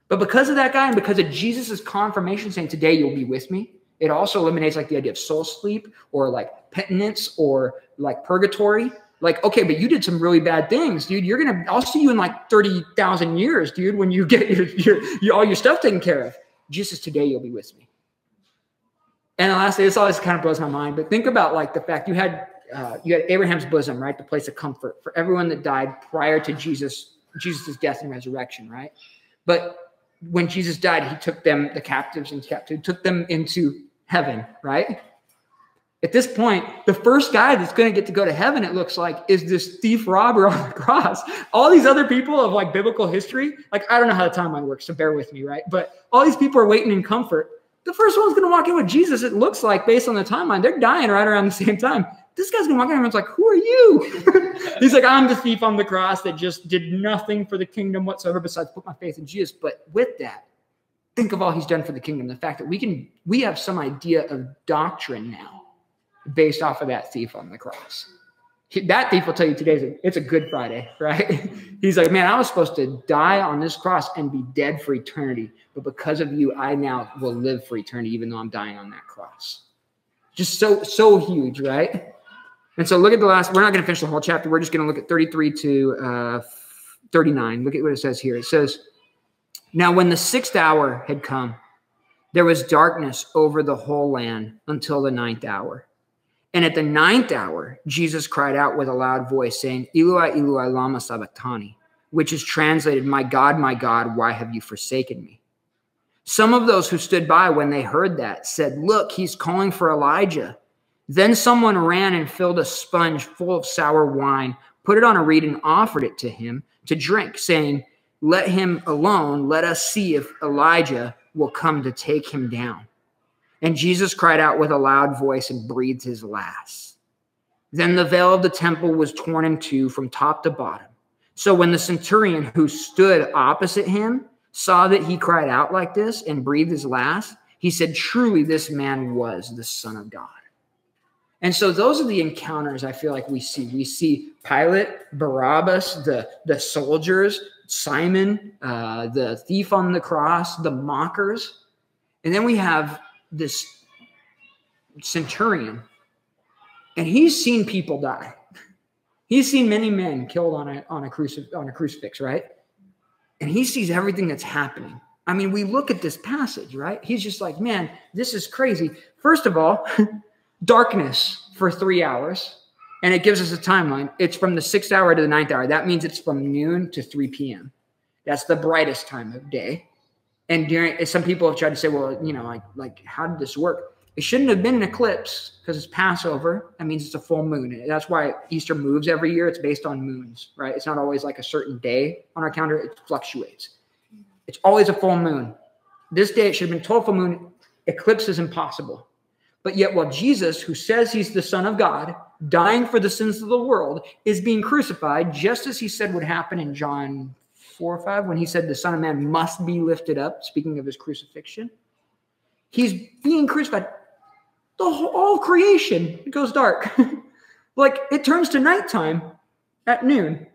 But because of that guy and because of Jesus' confirmation saying, Today you'll be with me, it also eliminates like the idea of soul sleep or like penitence or like purgatory. Like, okay, but you did some really bad things, dude. You're gonna, I'll see you in like 30,000 years, dude, when you get (laughs) your, your, your, all your stuff taken care of. Jesus, today you'll be with me. And lastly, this always kind of blows my mind, but think about like the fact you had uh, you had Abraham's bosom, right, the place of comfort for everyone that died prior to Jesus Jesus' death and resurrection, right? But when Jesus died, he took them, the captives and captivity, took them into heaven, right? At this point, the first guy that's going to get to go to heaven, it looks like, is this thief robber on the cross. All these other people of like biblical history, like I don't know how the timeline works, so bear with me, right? But all these people are waiting in comfort. The first one's going to walk in with Jesus, it looks like, based on the timeline. They're dying right around the same time. This guy's gonna walk in and it's like, who are you? (laughs) He's like, I'm the thief on the cross that just did nothing for the kingdom whatsoever besides put my faith in Jesus. But with that, think of all he's done for the kingdom. The fact that we can we have some idea of doctrine now based off of that thief on the cross. That thief will tell you today it's a good Friday, (laughs) right? He's like, man, I was supposed to die on this cross and be dead for eternity, but because of you, I now will live for eternity, even though I'm dying on that cross. Just so so huge, right? And so look at the last, we're not going to finish the whole chapter. We're just going to look at 33 to uh, 39. Look at what it says here. It says, Now when the sixth hour had come, there was darkness over the whole land until the ninth hour. And at the ninth hour, Jesus cried out with a loud voice, saying, Eloi, Eloi, lama sabachthani, which is translated, My God, my God, why have you forsaken me? Some of those who stood by when they heard that said, Look, he's calling for Elijah. Then someone ran and filled a sponge full of sour wine, put it on a reed, and offered it to him to drink, saying, Let him alone. Let us see if Elijah will come to take him down. And Jesus cried out with a loud voice and breathed his last. Then the veil of the temple was torn in two from top to bottom. So when the centurion who stood opposite him saw that he cried out like this and breathed his last, he said, Truly, this man was the Son of God. And so those are the encounters I feel like we see. We see Pilate, Barabbas, the, the soldiers, Simon, uh, the thief on the cross, the mockers. And then we have this centurion, and he's seen people die. He's seen many men killed on a, on a, crucif- on a crucifix, right? and he sees everything that's happening. I mean, we look at this passage, right? He's just like, man, this is crazy. First of all, (laughs) darkness for three hours, and it gives us a timeline. It's from the sixth hour to the ninth hour. That means it's from noon to 3 p.m. That's the brightest time of day. And during some people have tried to say, well, you know, like, like how did this work? It shouldn't have been an eclipse because it's Passover. That means it's a full moon. That's why Easter moves every year. It's based on moons, right? It's not always like a certain day on our calendar, it fluctuates. It's always a full moon. This day it should have been total full moon. Eclipse is impossible. But yet, while Jesus, who says he's the Son of God, dying for the sins of the world, is being crucified, just as he said would happen in John 4 or 5, when he said the Son of Man must be lifted up, speaking of his crucifixion. He's being crucified the whole creation goes dark. (laughs) like it turns to nighttime at noon.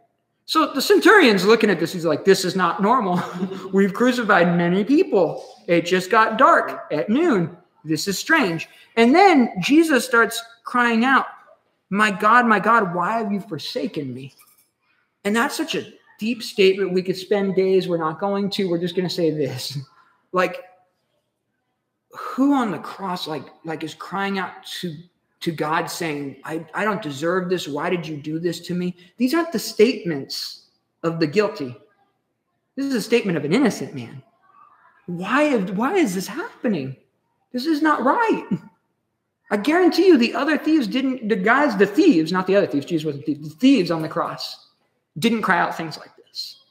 So the centurion's looking at this. He's like, this is not normal. (laughs) We've crucified many people. It just got dark at noon. This is strange. And then Jesus starts crying out, My God, my God, why have you forsaken me? And that's such a deep statement. We could spend days. We're not going to. We're just going to say this. (laughs) Like, who on the cross like like is crying out to to God saying, I, I don't deserve this. Why did you do this to me? These aren't the statements of the guilty. This is a statement of an innocent man. Why, why is this happening? This is not right. I guarantee you the other thieves didn't, the guys, the thieves, not the other thieves, Jesus wasn't thieves, the thieves on the cross didn't cry out things like this.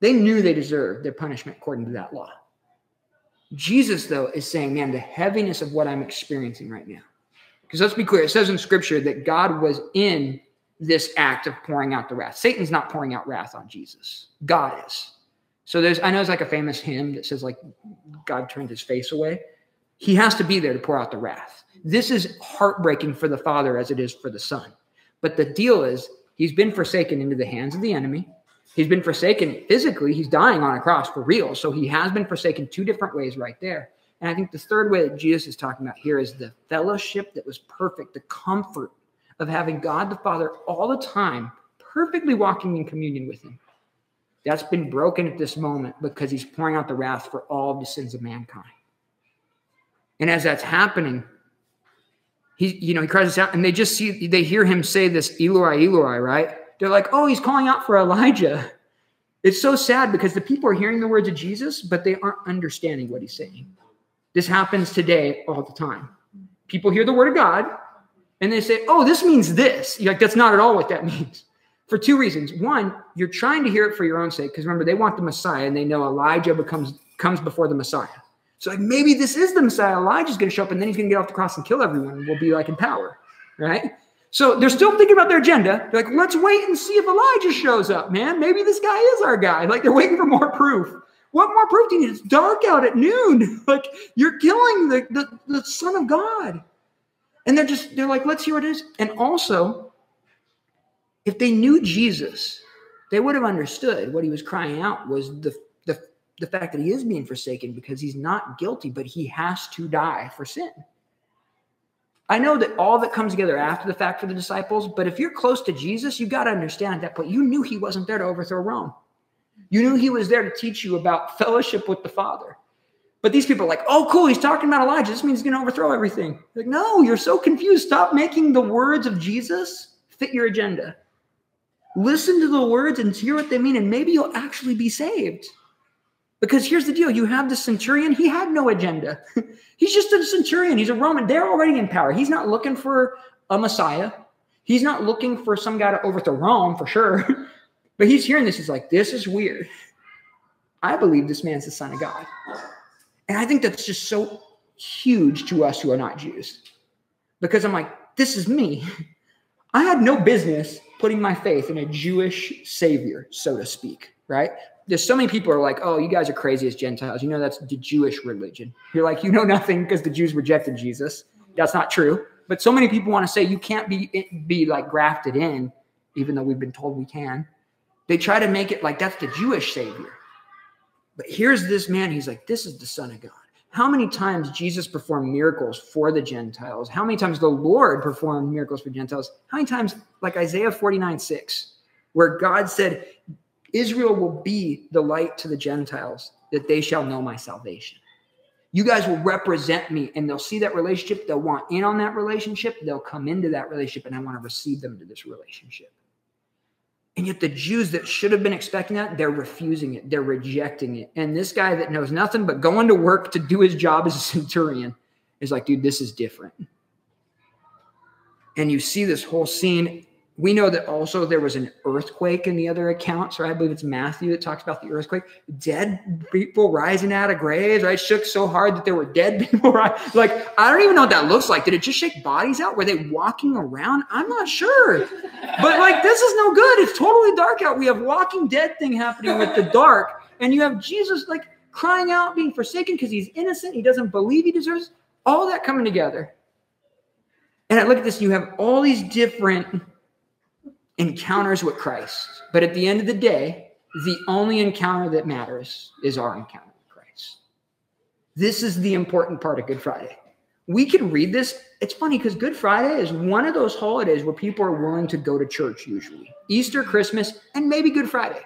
They knew they deserved their punishment according to that law. Jesus, though, is saying, man, the heaviness of what I'm experiencing right now. Because let's be clear, it says in scripture that God was in this act of pouring out the wrath. Satan's not pouring out wrath on Jesus, God is. So there's, I know it's like a famous hymn that says, like, God turned his face away. He has to be there to pour out the wrath. This is heartbreaking for the Father as it is for the Son. But the deal is, he's been forsaken into the hands of the enemy. He's been forsaken physically. He's dying on a cross for real. So he has been forsaken two different ways right there. And I think the third way that Jesus is talking about here is the fellowship that was perfect, the comfort of having God the Father all the time, perfectly walking in communion with him. That's been broken at this moment because he's pouring out the wrath for all the sins of mankind. And as that's happening, he, you know, he cries out, and they just see, they hear him say this Eloi, Eloi, right? They're like, oh, he's calling out for Elijah. It's so sad because the people are hearing the words of Jesus, but they aren't understanding what he's saying. This happens today all the time. People hear the word of God and they say, oh, this means this. You're like, that's not at all what that (laughs) means. For two reasons. One, you're trying to hear it for your own sake, because remember, they want the Messiah and they know Elijah becomes comes before the Messiah. So like maybe this is the Messiah. Elijah's going to show up and then he's going to get off the cross and kill everyone and we'll be like in power. Right? So they're still thinking about their agenda. They're like, let's wait and see if Elijah shows up, man. Maybe this guy is our guy. Like they're waiting for more proof. What more proof do you need? It's dark out at noon. (laughs) like you're killing the, the, the Son of God. And they're just, they're like, let's hear what it is. And also, if they knew Jesus, they would have understood what he was crying out was the, the, fact that he is being forsaken because he's not guilty, but he has to die for sin. I know that all that comes together after the fact for the disciples, but if you're close to Jesus, you got to understand at that point, you knew he wasn't there to overthrow Rome. You knew he was there to teach you about fellowship with the Father. But these people are like, oh, cool, he's talking about Elijah. This means he's going to overthrow everything. Like, no, you're so confused. Stop making the words of Jesus fit your agenda. Listen to the words and hear what they mean, and maybe you'll actually be saved. Because here's the deal you have the centurion, he had no agenda. (laughs) he's just a centurion, he's a Roman. They're already in power. He's not looking for a Messiah, he's not looking for some guy to overthrow Rome for sure. (laughs) but he's hearing this. He's like, this is weird. I believe this man's the son of God. And I think that's just so huge to us who are not Jews. Because I'm like, this is me. (laughs) I had no business putting my faith in a Jewish savior, so to speak, right? There's so many people are like, oh, you guys are crazy as Gentiles. You know, that's the Jewish religion. You're like, you know nothing because the Jews rejected Jesus. That's not true. But so many people want to say you can't be eh, be like grafted in, even though we've been told we can. They try to make it like that's the Jewish savior. But here's this man, he's like, this is the Son of God. How many times Jesus performed miracles for the Gentiles? How many times the Lord performed miracles for Gentiles? How many times, like Isaiah 49 6, where God said, Israel will be the light to the Gentiles, that they shall know my salvation. You guys will represent me and they'll see that relationship. They'll want in on that relationship. They'll come into that relationship, and I want to receive them to this relationship. And yet, the Jews that should have been expecting that, they're refusing it. They're rejecting it. And this guy that knows nothing but going to work to do his job as a (laughs) centurion is like, dude, this is different. And you see this whole scene we know that also there was an earthquake in the other accounts, right? I believe it's Matthew that talks about the earthquake. Dead people rising out of graves, right? Shook so hard that there were dead (laughs) people. Right? Like, I don't even know what that looks like. Did it just shake bodies out? Were they walking around? I'm not sure. But like, this is no good. It's totally dark out. We have walking dead thing happening with the dark. And you have Jesus like crying out, being forsaken because he's innocent. He doesn't believe he deserves all that coming together. And I look at this, you have all these different encounters with Christ. But at the end of the day, the only encounter that matters is our encounter with Christ. This is the important part of Good Friday. We can read this. It's funny because Good Friday is one of those holidays where people are willing to go to church usually Easter, Christmas, and maybe Good Friday.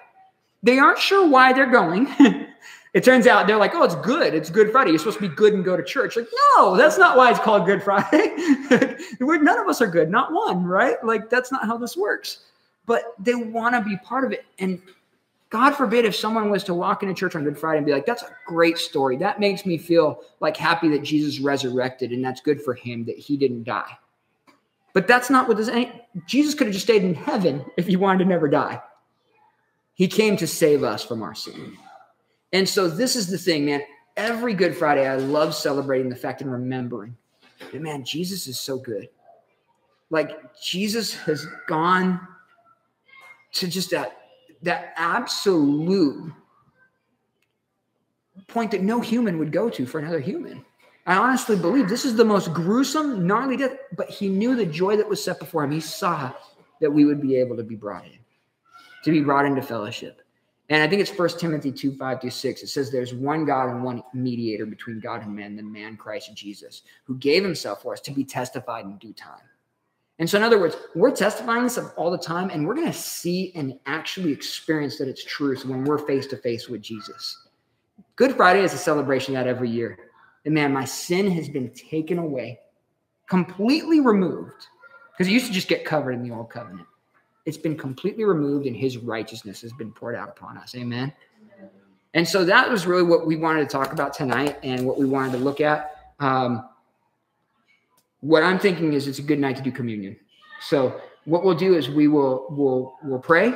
They aren't sure why they're going. (laughs) it turns out they're like, oh, it's good. It's Good Friday. You're supposed to be good and go to church. Like, no, that's not why it's called Good Friday. (laughs) None of us are good, not one, right? Like, that's not how this works. But they want to be part of it. And God forbid if someone was to walk into church on Good Friday and be like, that's a great story. That makes me feel like happy that Jesus resurrected and that's good for him that he didn't die. But that's not what this, Jesus could have just stayed in heaven if he wanted to never die. He came to save us from our sin. And so this is the thing, man. Every Good Friday, I love celebrating the fact and remembering that, man, Jesus is so good. Like, Jesus has gone to just that, that absolute point that no human would go to for another human. I honestly believe this is the most gruesome, gnarly death, but he knew the joy that was set before him. He saw that we would be able to be brought in, to be brought into fellowship. And I think it's First Timothy 2 5 through 6. It says, There's one God and one mediator between God and man, the man Christ Jesus, who gave himself for us to be testified in due time. And so, in other words, we're testifying this all the time, and we're going to see and actually experience that it's true when we're face to face with Jesus. Good Friday is a celebration that every year. And man, my sin has been taken away, completely removed, because it used to just get covered in the old covenant. It's been completely removed, and his righteousness has been poured out upon us. Amen. And so that was really what we wanted to talk about tonight and what we wanted to look at. Um, what I'm thinking is it's a good night to do communion. So what we'll do is we will we'll we'll pray.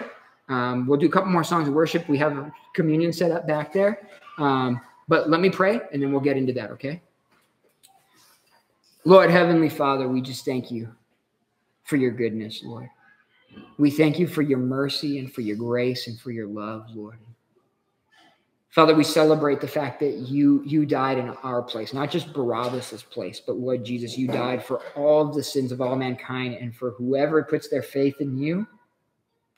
Um, we'll do a couple more songs of worship. We have a communion set up back there. Um, but let me pray and then we'll get into that, okay? Lord, Heavenly Father, we just thank you for your goodness, Lord. We thank you for your mercy and for your grace and for your love, Lord. Father, we celebrate the fact that you you died in our place, not just Barabbas's place, but Lord Jesus, you died for all the sins of all mankind and for whoever puts their faith in you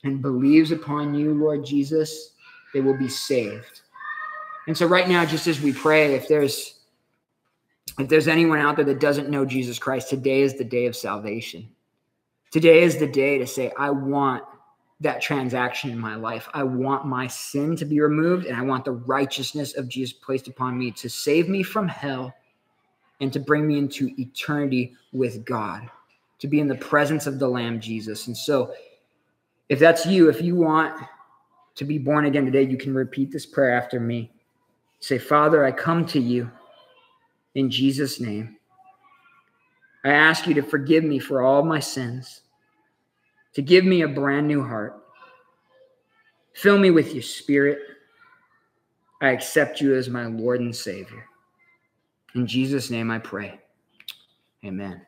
and believes upon you, Lord Jesus, they will be saved. And so right now, just as we pray, if there's if there's anyone out there that doesn't know Jesus Christ, today is the day of salvation. Today is the day to say, I want that transaction in my life. I want my sin to be removed and I want the righteousness of Jesus placed upon me to save me from hell and to bring me into eternity with God, to be in the presence of the Lamb Jesus. And so, if that's you, if you want to be born again today, you can repeat this prayer after me. Say, Father, I come to you in Jesus' name. I ask you to forgive me for all my sins, to give me a brand new heart. Fill me with your spirit. I accept you as my Lord and Savior. In Jesus' name I pray. Amen.